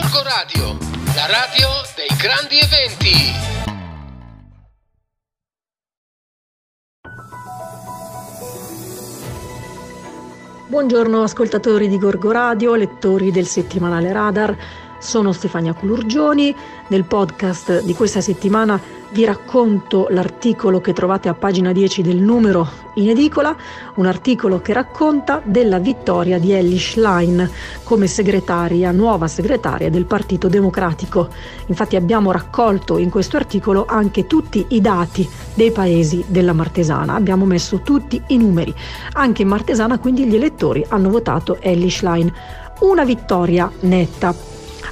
Gorgo Radio, la radio dei grandi eventi. Buongiorno ascoltatori di Gorgo Radio, lettori del settimanale Radar. Sono Stefania Culurgioni. Nel podcast di questa settimana vi racconto l'articolo che trovate a pagina 10 del numero in edicola, un articolo che racconta della vittoria di Ellie Schlein come segretaria, nuova segretaria del Partito Democratico. Infatti abbiamo raccolto in questo articolo anche tutti i dati dei paesi della Martesana, abbiamo messo tutti i numeri. Anche in Martesana quindi gli elettori hanno votato Ellie Schlein. Una vittoria netta.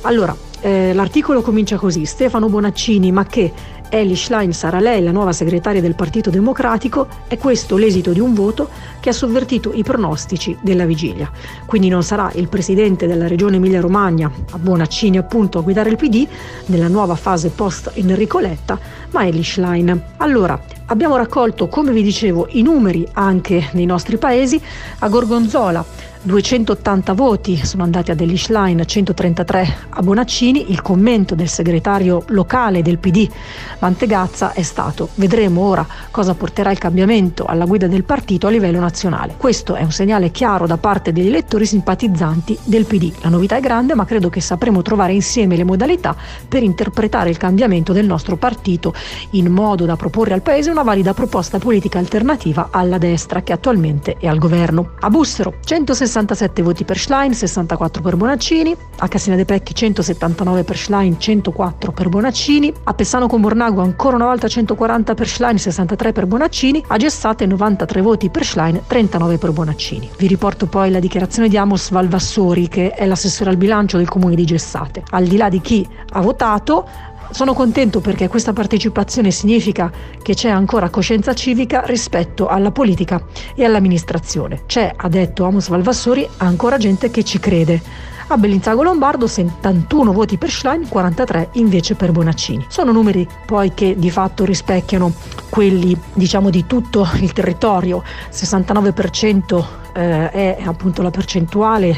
Allora, eh, l'articolo comincia così, Stefano Bonaccini, ma che Ellie Schlein sarà lei la nuova segretaria del Partito Democratico, è questo l'esito di un voto che ha sovvertito i pronostici della vigilia. Quindi non sarà il presidente della regione Emilia-Romagna, a Bonaccini appunto, a guidare il PD nella nuova fase post Enrico Letta, ma Ellie Schlein. Allora, abbiamo raccolto, come vi dicevo, i numeri anche nei nostri paesi. A Gorgonzola 280 voti sono andati a Delish Line, 133 a Bonaccini. Il commento del segretario locale del PD, Mantegazza, è stato: vedremo ora cosa porterà il cambiamento alla guida del partito a livello nazionale. Questo è un segnale chiaro da parte degli elettori simpatizzanti del PD. La novità è grande, ma credo che sapremo trovare insieme le modalità per interpretare il cambiamento del nostro partito in modo da proporre al Paese una valida proposta politica alternativa alla destra che attualmente è al governo. A Bussero, 160 67 voti per Schlein, 64 per Bonaccini, a Cassina De Pecchi 179 per Schlein, 104 per Bonaccini, a Pessano con Bornago ancora una volta 140 per Schlein, 63 per Bonaccini, a Gessate 93 voti per Schlein, 39 per Bonaccini. Vi riporto poi la dichiarazione di Amos Valvassori che è l'assessore al bilancio del comune di Gessate. Al di là di chi ha votato, sono contento perché questa partecipazione significa che c'è ancora coscienza civica rispetto alla politica e all'amministrazione. C'è, ha detto Amos Valvassori, ancora gente che ci crede. A Bellinzago Lombardo 71 voti per Schlein, 43 invece per Bonaccini. Sono numeri poi che di fatto rispecchiano quelli diciamo di tutto il territorio, 69% eh, è appunto la percentuale eh,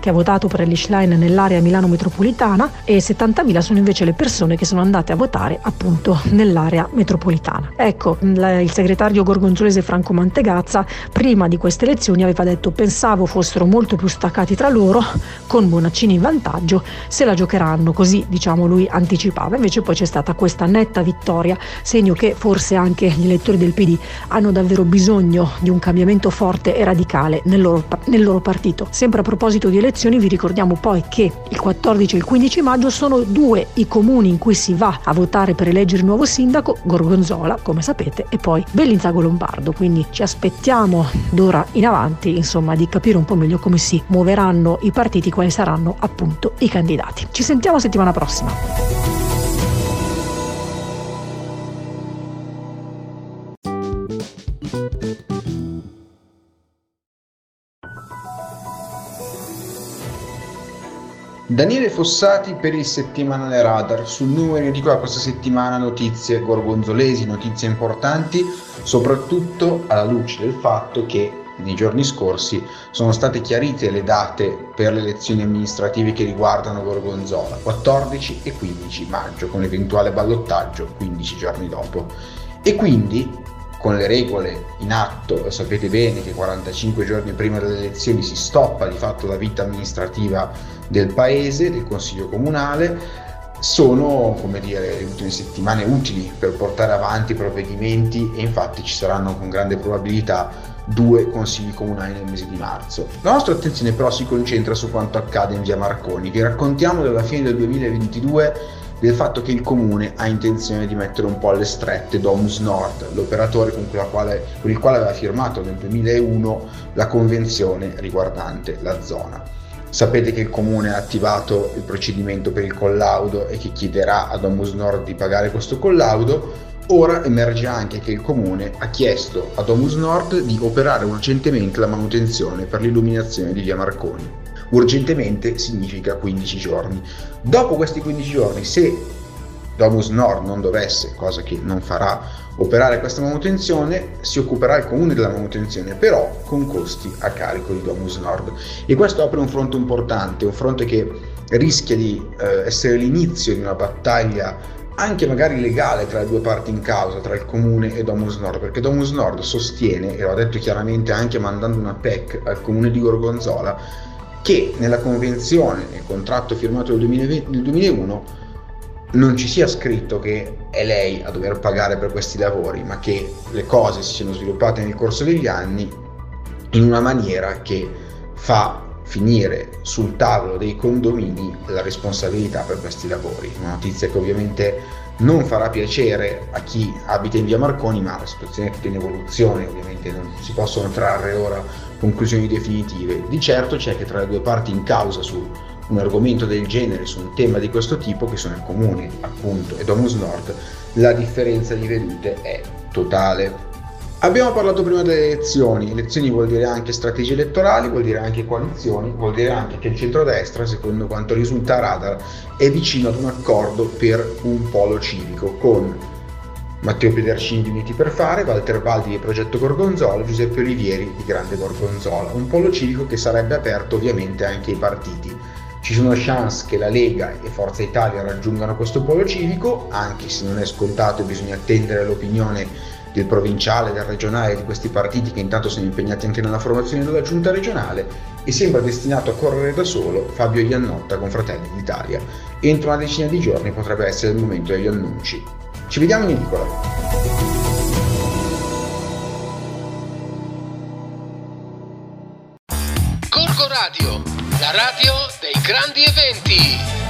che ha votato per Ellie Schlein nell'area Milano metropolitana e 70.000 sono invece le persone che sono andate a votare appunto nell'area metropolitana. Ecco, il segretario gorgonzolese Franco Mantegazza prima di queste elezioni aveva detto pensavo fossero molto più staccati tra loro con Bonaccini in vantaggio se la giocheranno così diciamo lui anticipava invece poi c'è stata questa netta vittoria segno che forse anche gli elettori del PD hanno davvero bisogno di un cambiamento forte e radicale locale nel loro, nel loro partito. Sempre a proposito di elezioni vi ricordiamo poi che il 14 e il 15 maggio sono due i comuni in cui si va a votare per eleggere il nuovo sindaco, Gorgonzola come sapete e poi Bellinzago Lombardo, quindi ci aspettiamo d'ora in avanti insomma di capire un po' meglio come si muoveranno i partiti, quali saranno appunto i candidati. Ci sentiamo settimana prossima. Daniele Fossati per il settimanale Radar. Sul numero di qua questa settimana notizie gorgonzolesi, notizie importanti, soprattutto alla luce del fatto che nei giorni scorsi sono state chiarite le date per le elezioni amministrative che riguardano Gorgonzola, 14 e 15 maggio, con eventuale ballottaggio 15 giorni dopo. E quindi con le regole in atto, sapete bene che 45 giorni prima delle elezioni si stoppa di fatto la vita amministrativa del paese, del consiglio comunale, sono come dire, le ultime settimane utili per portare avanti i provvedimenti e infatti ci saranno con grande probabilità due consigli comunali nel mese di marzo. La nostra attenzione però si concentra su quanto accade in via Marconi. Vi raccontiamo dalla fine del 2022 del fatto che il comune ha intenzione di mettere un po' alle strette Domus Nord, l'operatore con, quale, con il quale aveva firmato nel 2001 la convenzione riguardante la zona. Sapete che il comune ha attivato il procedimento per il collaudo e che chiederà a Domus Nord di pagare questo collaudo. Ora emerge anche che il comune ha chiesto a Domus Nord di operare urgentemente la manutenzione per l'illuminazione di via Marconi. Urgentemente significa 15 giorni. Dopo questi 15 giorni, se Domus Nord non dovesse, cosa che non farà, operare questa manutenzione, si occuperà il comune della manutenzione, però con costi a carico di Domus Nord. E questo apre un fronte importante, un fronte che rischia di eh, essere l'inizio di una battaglia anche magari legale tra le due parti in causa, tra il comune e Domus Nord, perché Domus Nord sostiene, e lo ha detto chiaramente anche mandando una PEC al comune di Gorgonzola, che nella convenzione, nel contratto firmato nel, 2020, nel 2001, non ci sia scritto che è lei a dover pagare per questi lavori, ma che le cose si siano sviluppate nel corso degli anni in una maniera che fa finire sul tavolo dei condomini la responsabilità per questi lavori. Una notizia che ovviamente non farà piacere a chi abita in via Marconi, ma la situazione è tutta in evoluzione, ovviamente non si possono trarre ora conclusioni definitive. Di certo c'è che tra le due parti in causa su un argomento del genere, su un tema di questo tipo, che sono il comune appunto e Domus Nord, la differenza di vedute è totale. Abbiamo parlato prima delle elezioni, elezioni vuol dire anche strategie elettorali, vuol dire anche coalizioni, vuol dire anche che il centrodestra, secondo quanto risulta Radar, è vicino ad un accordo per un polo civico con Matteo Pedercini di Uniti per Fare, Walter Valdi di Progetto Gorgonzola, Giuseppe Olivieri di Grande Gorgonzola, un polo civico che sarebbe aperto ovviamente anche ai partiti. Ci sono chance che la Lega e Forza Italia raggiungano questo polo civico, anche se non è scontato e bisogna attendere l'opinione del provinciale, del regionale, di questi partiti che intanto sono impegnati anche nella formazione della giunta regionale e sembra destinato a correre da solo Fabio Iannotta con Fratelli d'Italia. Entro una decina di giorni potrebbe essere il momento degli annunci. Ci vediamo in edicola. Corco Radio, la radio grandi eventi.